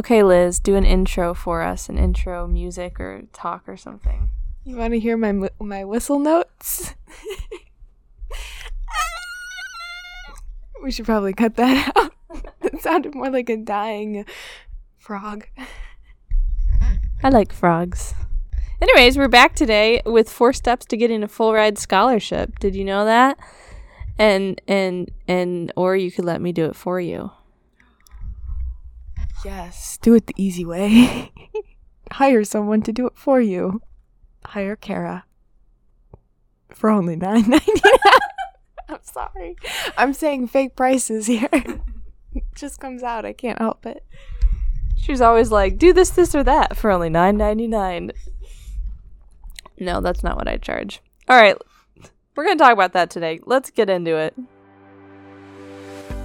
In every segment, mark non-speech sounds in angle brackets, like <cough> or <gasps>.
Okay, Liz, do an intro for us, an intro music or talk or something. You want to hear my my whistle notes? <laughs> we should probably cut that <laughs> out. it sounded more like a dying frog. I like frogs. Anyways, we're back today with four steps to getting a full ride scholarship. Did you know that? And and and or you could let me do it for you. Yes, do it the easy way. <laughs> Hire someone to do it for you. Hire Kara for only nine ninety nine. <laughs> I'm sorry. I'm saying fake prices here. it <laughs> just comes out. I can't help it. She's always like, "Do this, this, or that for only nine ninety nine. No, that's not what I charge. All right, we're gonna talk about that today. Let's get into it.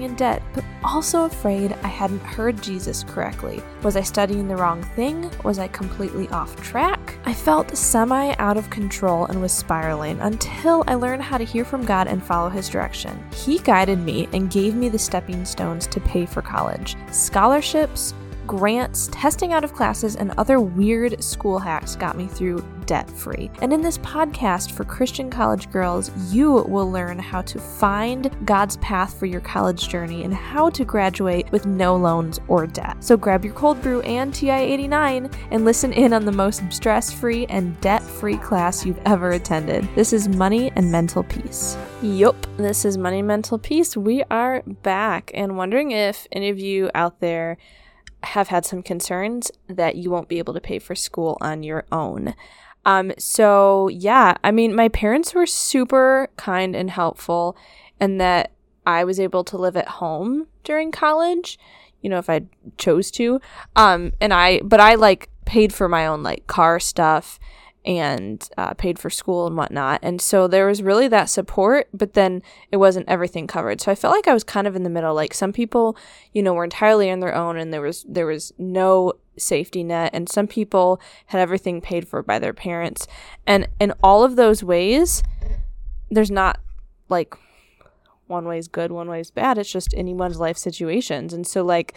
in debt, but also afraid I hadn't heard Jesus correctly. Was I studying the wrong thing? Was I completely off track? I felt semi out of control and was spiraling until I learned how to hear from God and follow His direction. He guided me and gave me the stepping stones to pay for college scholarships, grants, testing out of classes, and other weird school hacks got me through debt free. And in this podcast for Christian college girls, you will learn how to find God's path for your college journey and how to graduate with no loans or debt. So grab your cold brew and TI 89 and listen in on the most stress free and debt free class you've ever attended. This is Money and Mental Peace. Yup, this is Money and Mental Peace. We are back and wondering if any of you out there have had some concerns that you won't be able to pay for school on your own. Um, so yeah, I mean, my parents were super kind and helpful, and that I was able to live at home during college, you know, if I chose to. Um, and I, but I like paid for my own like car stuff and uh, paid for school and whatnot. And so there was really that support, but then it wasn't everything covered. So I felt like I was kind of in the middle. Like some people, you know, were entirely on their own, and there was there was no safety net, and some people had everything paid for by their parents. And in all of those ways, there's not like one way is good, one way is bad. It's just anyone's life situations. And so like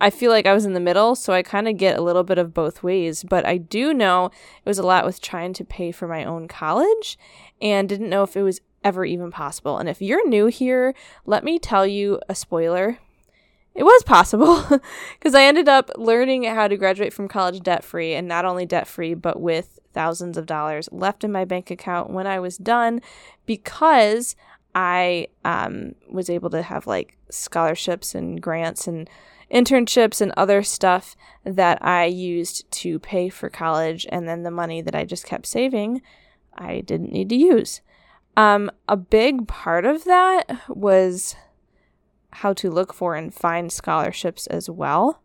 I feel like I was in the middle, so I kind of get a little bit of both ways. But I do know it was a lot with trying to pay for my own college and didn't know if it was ever even possible. And if you're new here, let me tell you a spoiler. It was possible <laughs> because I ended up learning how to graduate from college debt free and not only debt free, but with thousands of dollars left in my bank account when I was done because I um, was able to have like scholarships and grants and internships and other stuff that I used to pay for college, and then the money that I just kept saving, I didn't need to use. Um, a big part of that was how to look for and find scholarships as well.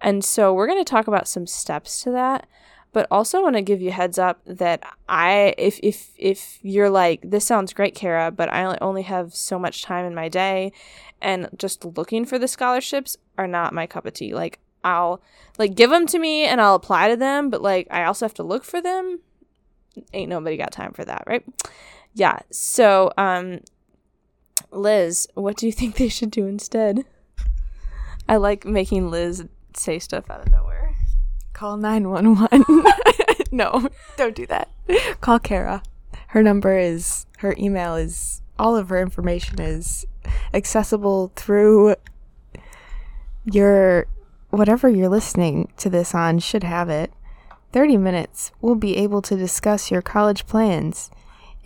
And so we're going to talk about some steps to that but also want to give you heads up that I if if if you're like this sounds great Kara but I only have so much time in my day and just looking for the scholarships are not my cup of tea. Like I'll like give them to me and I'll apply to them but like I also have to look for them. Ain't nobody got time for that right? Yeah so um Liz what do you <laughs> think they should do instead? I like making Liz say stuff out of nowhere Call 911. <laughs> no, don't do that. Call Kara. Her number is, her email is, all of her information is accessible through your, whatever you're listening to this on, should have it. 30 minutes, we'll be able to discuss your college plans,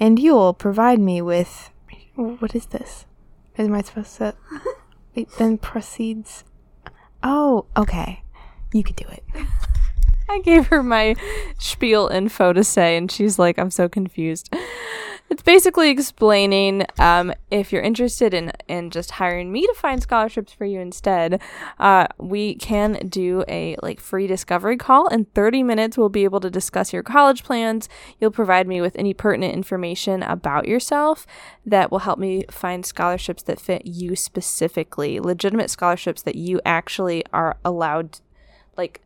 and you'll provide me with. What is this? Am I supposed to. It then proceeds. Oh, okay. You could do it. <laughs> I gave her my spiel info to say, and she's like, I'm so confused. it's basically explaining um, if you're interested in in just hiring me to find scholarships for you instead, uh, we can do a like free discovery call. In 30 minutes, we'll be able to discuss your college plans. You'll provide me with any pertinent information about yourself that will help me find scholarships that fit you specifically, legitimate scholarships that you actually are allowed, like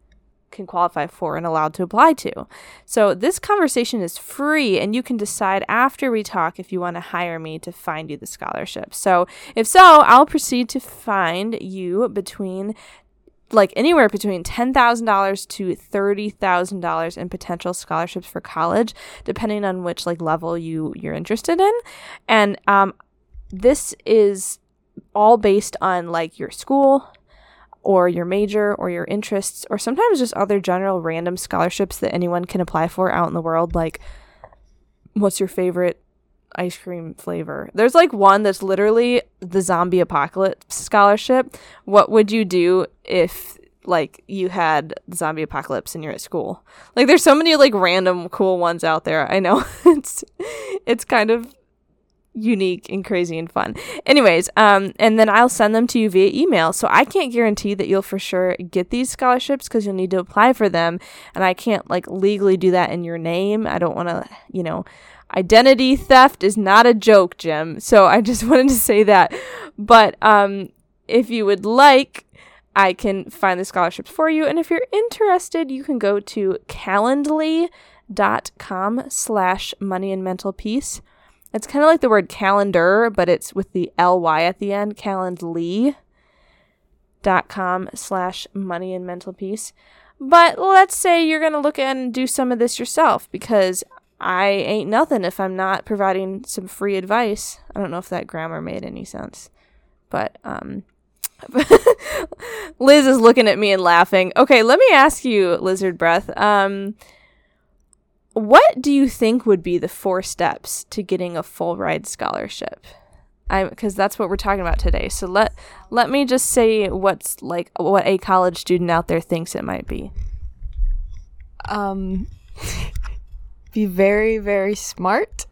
can qualify for and allowed to apply to. So this conversation is free and you can decide after we talk if you want to hire me to find you the scholarship. So if so, I'll proceed to find you between like anywhere between $10,000 to $30,000 in potential scholarships for college depending on which like level you you're interested in. And um this is all based on like your school, or your major or your interests or sometimes just other general random scholarships that anyone can apply for out in the world like what's your favorite ice cream flavor? There's like one that's literally the zombie apocalypse scholarship. What would you do if like you had zombie apocalypse and you're at school? Like there's so many like random cool ones out there i know. <laughs> It's it's kind of unique and crazy and fun. Anyways, um, and then I'll send them to you via email. So I can't guarantee that you'll for sure get these scholarships because you'll need to apply for them, and I can't like legally do that in your name. I don't want to, you know. Identity theft is not a joke, Jim. So I <laughs> just wanted to say that. But um, if you would like, I can find the scholarships for you. And if you're interested, you can go to calendly.com slash money and mental peace it's kind of like the word calendar, but it's with the ly at the end. Calendly dot com slash money and mental peace. But let's say you're gonna look and do some of this yourself because I ain't nothing if I'm not providing some free advice. I don't know if that grammar made any sense, but um. <laughs> Liz is looking at me and laughing. Okay, let me ask you, Lizard Breath. Um, what do you think would be the four steps to getting a full ride scholarship? Because that's what we're talking about today. So let let me just say what's like what a college student out there thinks it might be. Um <laughs> be very very smart.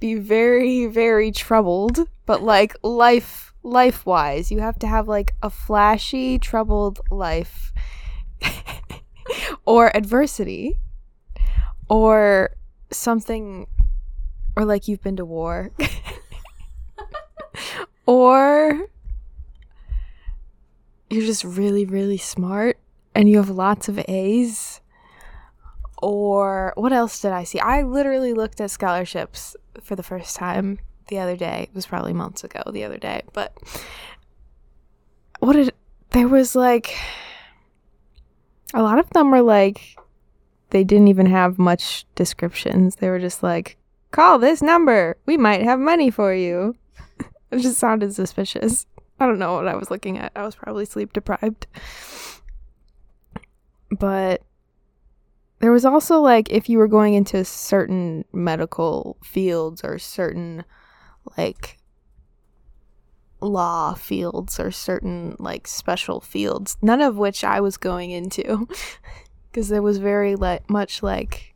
Be very very troubled, but like life life wise, you have to have like a flashy troubled life <laughs> or adversity or something or like you've been to war <laughs> or you're just really really smart and you have lots of A's or what else did I see? I literally looked at scholarships for the first time the other day. It was probably months ago the other day, but what did there was like a lot of them were like they didn't even have much descriptions. They were just like, call this number. We might have money for you. <laughs> it just sounded suspicious. I don't know what I was looking at. I was probably sleep deprived. But there was also like if you were going into certain medical fields or certain like law fields or certain like special fields, none of which I was going into. <laughs> because there was very like much like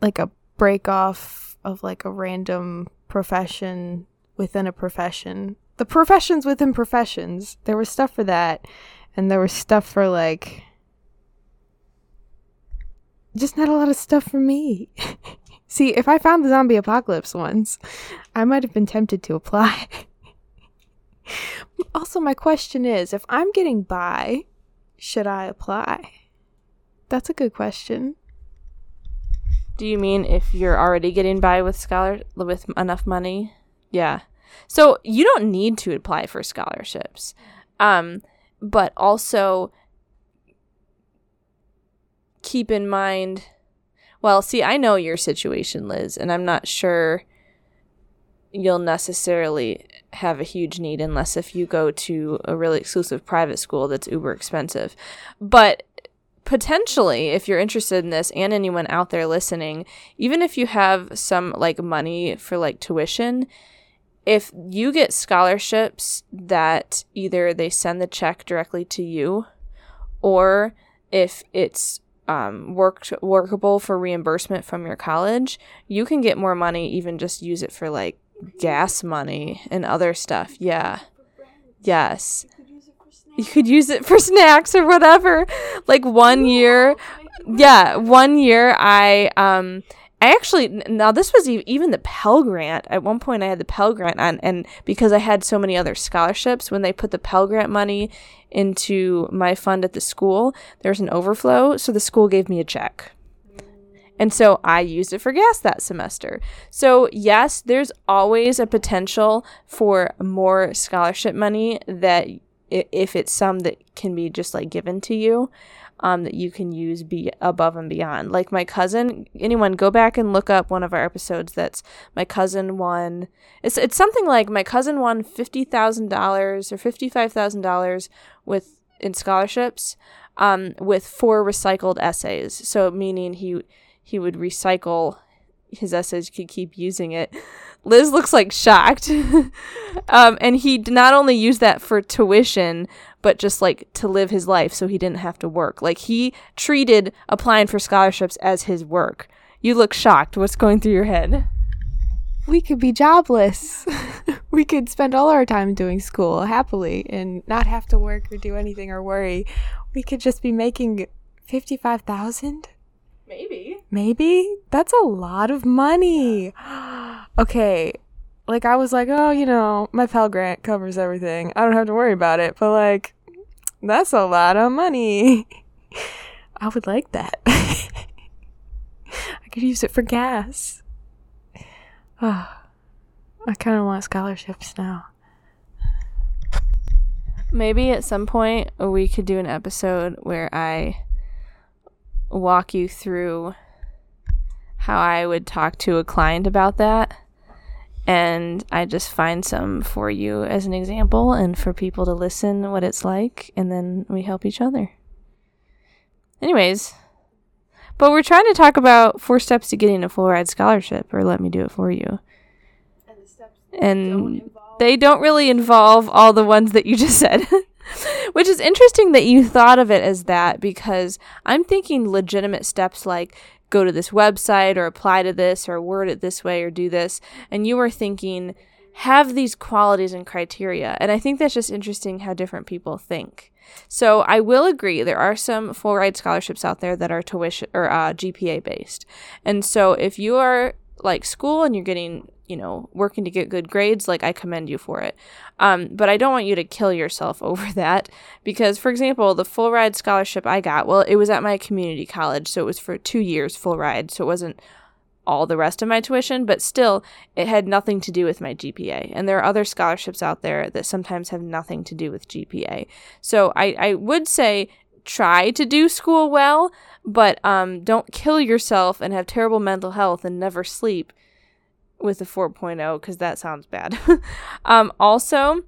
like a break off of like a random profession within a profession. The professions within professions. There was stuff for that, and there was stuff for like just not a lot of stuff for me. <laughs> See, if I found the zombie apocalypse ones, I might have been tempted to apply. <laughs> also, my question is if I'm getting by should I apply? That's a good question. Do you mean if you're already getting by with scholar with enough money? Yeah. So you don't need to apply for scholarships. Um, but also keep in mind well, see, I know your situation, Liz, and I'm not sure you'll necessarily have a huge need unless if you go to a really exclusive private school that's uber expensive. But potentially if you're interested in this and anyone out there listening, even if you have some like money for like tuition, if you get scholarships that either they send the check directly to you or if it's um, worked workable for reimbursement from your college, you can get more money. Even just use it for like gas money and other stuff. Yeah. Yes. You could use it for <laughs> snacks or whatever. Like one year, <laughs> yeah, one year I um I actually now this was even the Pell Grant. At one point, I had the Pell Grant on, and because I had so many other scholarships, when they put the Pell Grant money into my fund at the school, there's an overflow, so the school gave me a check. And so I used it for gas that semester. So, yes, there's always a potential for more scholarship money that if it's some that can be just like given to you um, that you can use be above and beyond. Like my cousin, anyone go back and look up one of our episodes. That's my cousin won. It's it's something like my cousin won fifty thousand dollars or fifty five thousand dollars with in scholarships, um, with four recycled essays. So meaning he he would recycle his essays, could keep using it. Liz looks like shocked. <laughs> um, and he not only used that for tuition, but just like to live his life so he didn't have to work. Like he treated applying for scholarships as his work. You look shocked. What's going through your head? We could be jobless. <laughs> we could spend all our time doing school happily and not have to work or do anything or worry. We could just be making 55,000. Maybe. Maybe? That's a lot of money. <gasps> okay, like I was like, oh, you know, my Pell Grant covers everything. I don't have to worry about it. But like, that's a lot of money. <laughs> I would like that. <laughs> I could use it for gas. Oh, <sighs> I kind of want scholarships now. Maybe at some point we could do an episode where I walk you through how I would talk to a client about that and I just find some for you as an example and for people to listen what it's like, and then we help each other. Anyways, but we're trying to talk about four steps to getting a full ride scholarship, or let me do it for you. And, the and don't they don't really involve all the ones that you just said. <laughs> <laughs> Which is interesting that you thought of it as that because I'm thinking legitimate steps like go to this website or apply to this or word it this way or do this. And you were thinking, have these qualities and criteria. And I think that's just interesting how different people think. So I will agree there are some full ride scholarships out there that are tuition or uh, GPA based. And so if you are like school and you're getting you know working to get good grades like i commend you for it. Um, but i don't want you to kill yourself <laughs> over that because for example the full ride scholarship i got well it was at my community college so it was for two years full ride so it wasn't all the rest of my tuition but still it had nothing to do with my gpa and there are other scholarships out there that sometimes have nothing to do with gpa so i, I would say try to do school well but um, don't kill yourself and have terrible mental health and never sleep with a 4.0 because that sounds bad. <laughs> um, also,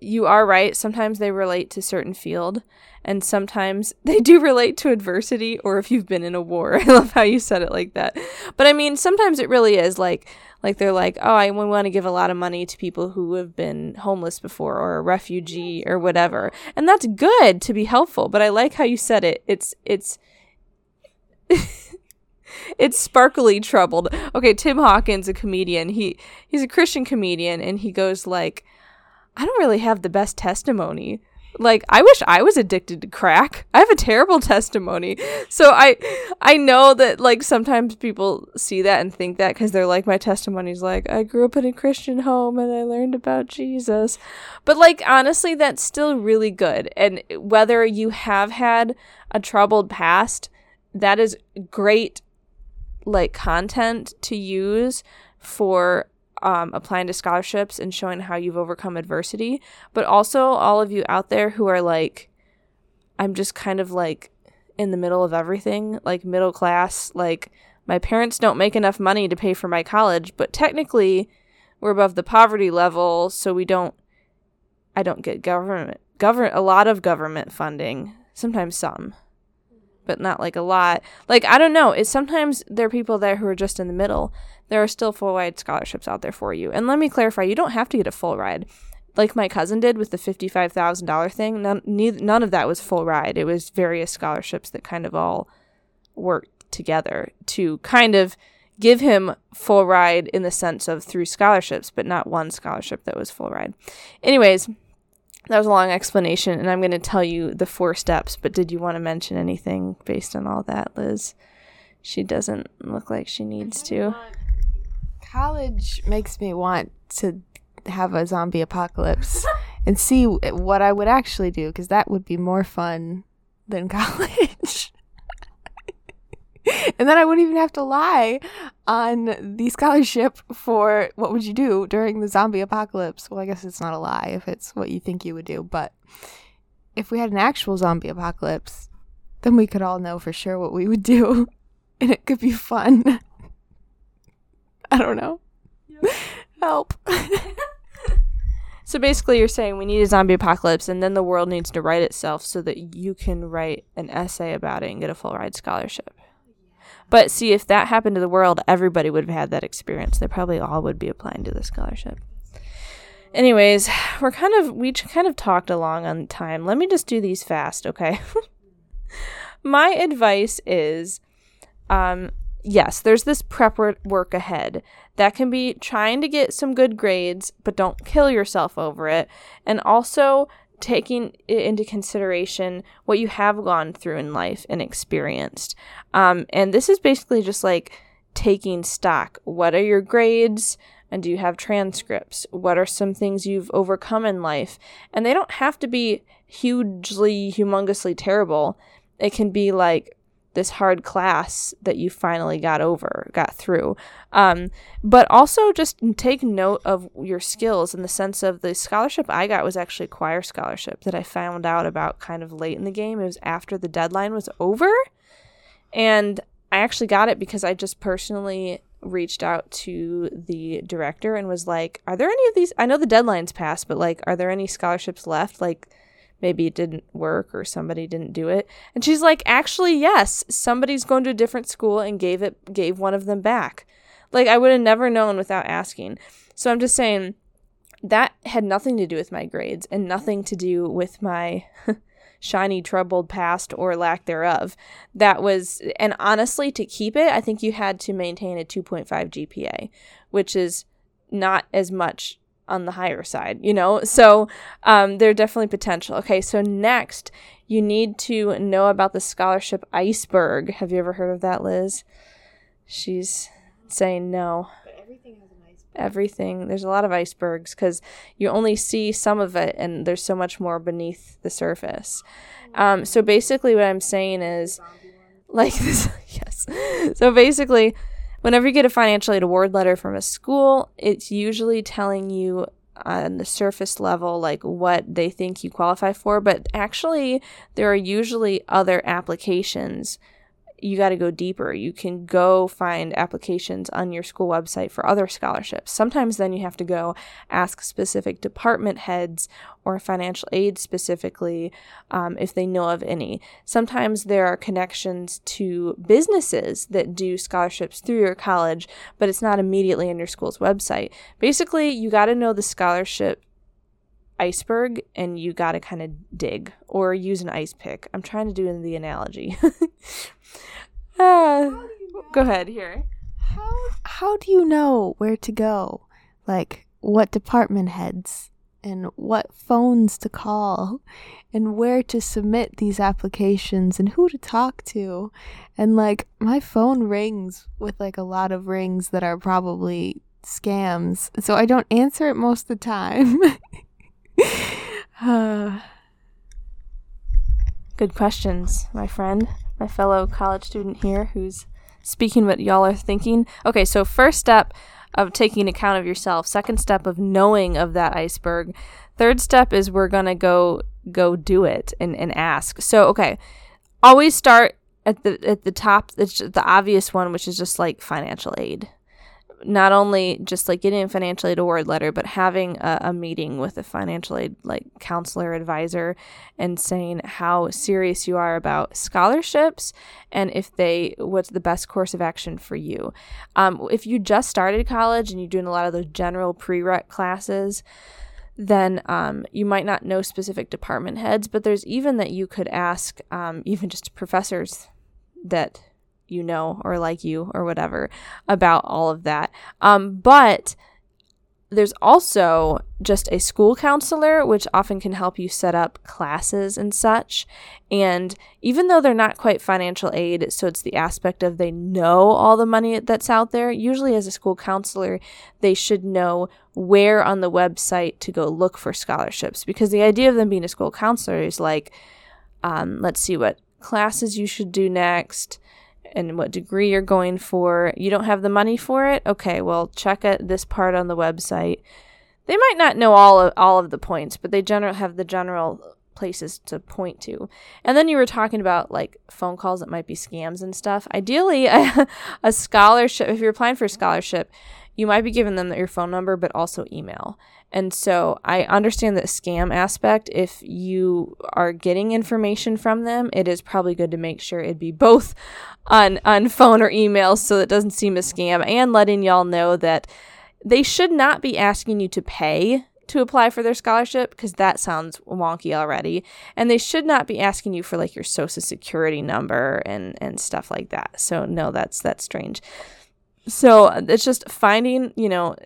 you are right. Sometimes they relate to certain field, and sometimes <laughs> they do relate to adversity or if you've been in a war. <laughs> I love how you said it like that. But I mean, sometimes it really is like like they're like, oh, I want to give a lot of money to people who have been homeless before or a refugee or whatever, and that's good to be helpful. But I like how you said it. It's it's. It's sparkly troubled. Okay, Tim Hawkins, a comedian, he he's a Christian comedian, and he goes like, I don't really have the best testimony. Like I wish I was addicted to crack. I have a terrible <laughs> testimony. So I I know that like sometimes people see that and think that cuz they're like my testimony's like I grew up in a Christian home and I learned about Jesus. But like honestly that's still really good. And whether you have had a troubled past, that is great like content to use for um, applying to scholarships and showing how you've overcome adversity, but also all of you out there who are like, I'm just kind of like in the middle of everything, like middle class, like my parents don't make enough money to pay for my college, but technically we're above the poverty level, so we don't I don't get government government a lot of government funding, sometimes some but not like a lot. Like I don't know. It's sometimes there are people there who are just in the middle. There are still full ride scholarships out there for you. And let me clarify, you don't have to get a full ride. like my cousin did with the $55,000 thing, none, neither, none of that was full ride. It was various scholarships that kind of all worked together to kind of give him full ride in the sense of through scholarships, but not one scholarship that was full ride. Anyways, that was a long explanation, and I'm going to tell you the four steps. But did you want to mention anything based on all that, Liz? She doesn't look like she needs to. College makes me want to have a zombie apocalypse and see what I would actually do because that would be more fun than <laughs> college. <laughs> and then I wouldn't even have to lie on the scholarship for what would you do during the zombie apocalypse. Well, I guess it's not a lie if it's what you think you would do, but if we had an actual zombie apocalypse, then we could all know for sure what we would do <laughs> and it could be fun. <laughs> I don't know. Help. So basically, you're saying we need a zombie apocalypse, and then the world needs to write itself so that you can write an essay about it and get a full ride scholarship. But see, if that happened to the world, everybody would have had that experience. They probably all would be applying to the scholarship. Anyways, <sighs> we're kind of we kind of talked along on time. Let me just do these fast, okay? <laughs> My advice is um yes, there's this prep work ahead. That can be trying to get some good grades, but don't kill yourself over it. And also taking into consideration what you have gone through in life and experienced. Um, and this is basically just like taking stock. What are your grades? And do you have transcripts? What are some things you've overcome in life? And they don't have to be hugely, humongously terrible. It can be like, this hard class that you finally got over, got through. Um, but also just take note of your skills in the sense of the scholarship I got was actually a choir scholarship that I found out about kind of late in the game. It was after the deadline was over. And I actually got it because I just personally reached out to the director and was like, Are there any of these? I know the deadline's passed, but like, are there any scholarships left? Like, maybe it didn't work or somebody didn't do it. And she's like, actually, yes, somebody's going to a different school and gave it gave one of them back. Like I would have never known without asking. So I'm just saying that had nothing to do with my grades and nothing to do with my <laughs> shiny troubled past or lack thereof. That was and honestly to keep it, I think you had to maintain a 2.5 GPA, which is not as much on the higher side, you know? So um, are definitely potential. Okay, so next, you need to know about the scholarship iceberg. Have you ever heard of that, Liz? She's saying no. But everything has an iceberg. Everything. There's a lot of icebergs because you only see some of it and there's so much more beneath the surface. Um, so basically, what I'm saying is like <laughs> this, yes. So basically, Whenever you get a financial aid award letter from a school, it's usually telling you on the surface level like what they think you qualify for, but actually there are usually other applications you got to go deeper. You can go find applications on your school website for other scholarships. Sometimes then you have to go ask specific department heads or financial aid specifically um, if they know of any. Sometimes there are connections to businesses that do scholarships through your college, but it's not immediately on your school's website. Basically, you got to know the scholarship iceberg and you got to kind of dig or use an ice pick. I'm trying to do the analogy. <laughs> uh, go ahead here. How how do you know where to go? Like what department heads and what phones to call and where to submit these applications and who to talk to. And like my phone rings with like a lot of rings that are probably scams. So I don't answer it most of the time. <laughs> <sighs> Good questions, my friend, my fellow college student here who's speaking what y'all are thinking. Okay, so first step of taking account of yourself, second step of knowing of that iceberg, third step is we're going to go go do it and, and ask. So, okay, always start at the at the top, the obvious one, which is just like financial aid not only just like getting a financial aid award letter, but having a, a, meeting with a financial aid like counselor advisor and saying how serious you are about scholarships and if they what's the best course of action for you. Um, if you just started college and you're doing a lot of those general prereq classes, then um, you might not know specific department heads, but there's even that you could ask um, even just professors that you know or like you or whatever about all of that. Um, but there's also just a school counselor, which often can help you set up classes and such. And even though they're not quite financial aid, so it's the aspect of they know all the money that's out there, usually as a school counselor, they should know where on the website to go look for scholarships. Because the idea of them being a school counselor is like, um, let's see what classes you should do next and what degree you're going for. You don't have the money for it? Okay, well, check out this part on the website. They might not know all of, all of the points, but they generally have the general places to point to. And then you were talking about like phone calls that might be scams and stuff. Ideally, a, <laughs> a scholarship, if you're applying for a scholarship, you might be giving them your phone number, but also email. And so I understand the scam aspect. If you are getting information from them, it is probably good to make sure it'd be both on, on phone or email so it doesn't seem a scam and letting y'all know that they should not be asking you to pay to apply for their scholarship because that sounds wonky already. And they should not be asking you for like your social security number and, and stuff like that. So no, that's that's strange. So it's just finding, you know,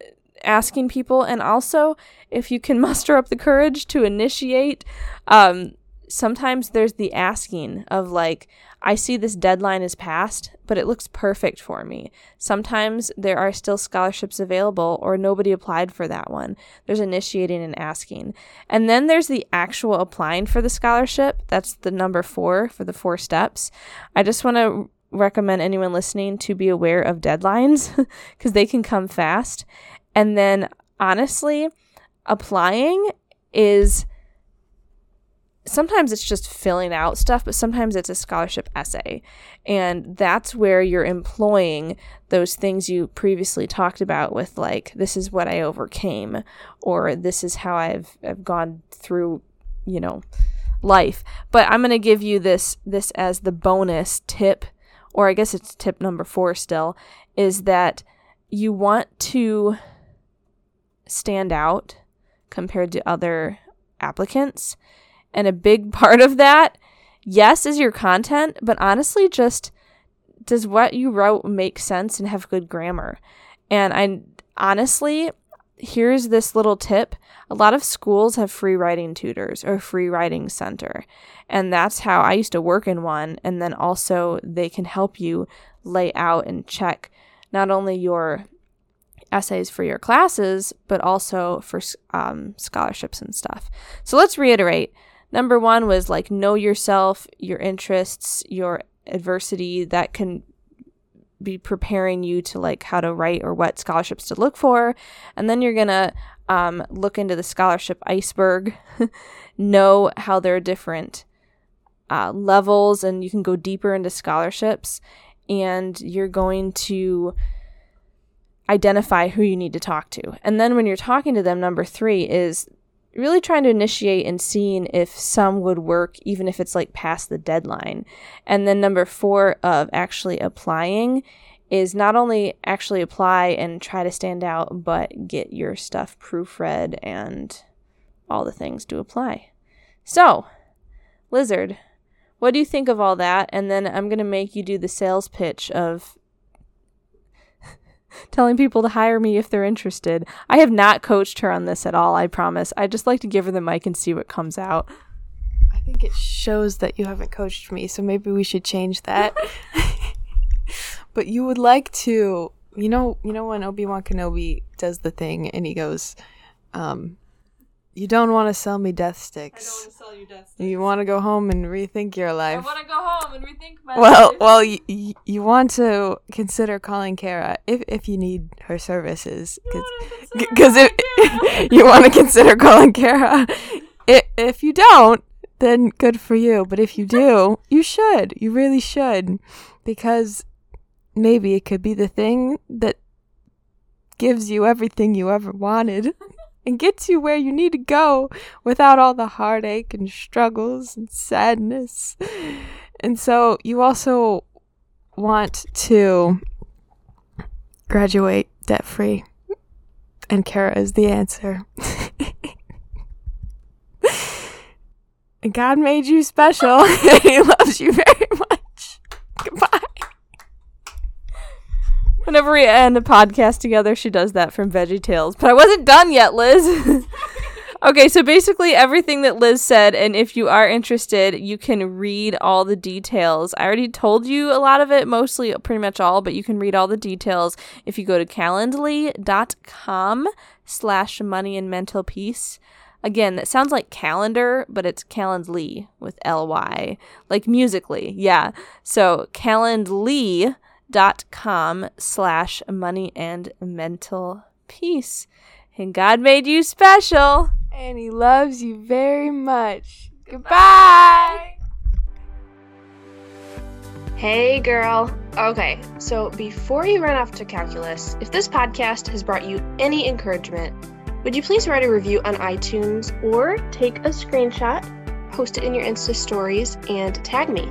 asking people and also if you can <laughs> muster up the courage to initiate um, sometimes there's the asking of like i see this deadline is passed but it looks perfect for me. Sometimes there are still scholarships available or nobody applied for that one. There's initiating and asking. And then there's the actual applying for the scholarship. That's the number four for the four steps. I just want to recommend anyone listening to be aware of deadlines <laughs> because they can come fast and then honestly, applying is sometimes it's just filling out stuff, but sometimes it's a scholarship essay. And that's where you're employing those things you previously talked about with like this is what I overcame or this is how I've, I've gone through, you know, life. But I'm going to give you this this as the bonus tip or I guess it's tip number 4 still is that you want to stand out compared to other applicants. And a big <laughs> part of that, yes, is your content, but honestly, just does what you wrote make sense and have good grammar? And I honestly, here's this little tip. A lot of schools have free writing tutors or free writing center. And that's how I used to work in one. And then also they can help you lay out and check not only your essays for your classes, but also for um, scholarships and stuff. So let's reiterate. Number one was like know yourself, your interests, your adversity that can be preparing you to like how to write or what scholarships to look for. And then you're going to um, look into the scholarship iceberg, <laughs> know how there are different uh, levels, and you can go deeper into scholarships. And you're going to identify who you need to talk to. And then when you're talking to them, number three is really trying to initiate and seeing if some would work, even if it's like past the deadline. And then number four of actually applying is not only actually apply and try to stand out, but get your stuff proofread and all the things to apply. So, Lizard, what do you think of all that? And then I'm going to make you do the sales pitch of telling people to hire me if they're interested. I have not coached her on this at all, I promise. I just like to give her the mic and see what comes out. I think it shows that you haven't coached me, so maybe we should change that. <laughs> but you would like to, you know, you know when Obi-Wan Kenobi does the thing and he goes, um, you don't want to sell me death sticks. I don't want to sell you death sticks. You want to go home and rethink your life. I want to go home and rethink my well, life. well, you, you, you want to consider calling Kara if if you need her services, because if <laughs> you want to consider calling Kara. If, if you don't, then good for you. But if you do, <laughs> you should. You really should, because maybe it could be the thing that gives you everything you ever wanted <laughs> and gets you where you need to go without all the heartache and struggles and sadness. And so you also want to graduate debt free. And Kara is the answer. <laughs> God made you special. <laughs> he loves you very much. Goodbye. Whenever we end a podcast together, she does that from Veggie Tales. But I wasn't done yet, Liz. <laughs> okay, so basically everything that Liz said, and if you are interested, you can read all the details. I already told you a lot of it, mostly pretty much all, but you can read all the details if you go to calendly.com slash money and mental peace. Again, that sounds like calendar, but it's Calendly with L-Y, like musically. Yeah. So calendly.com slash money and mental peace. And God made you special. And he loves you very much. Goodbye. Hey, girl. Okay, so before you run off to calculus, if this podcast has brought you any encouragement, would you please write a review on iTunes or take a screenshot, post it in your Insta stories, and tag me?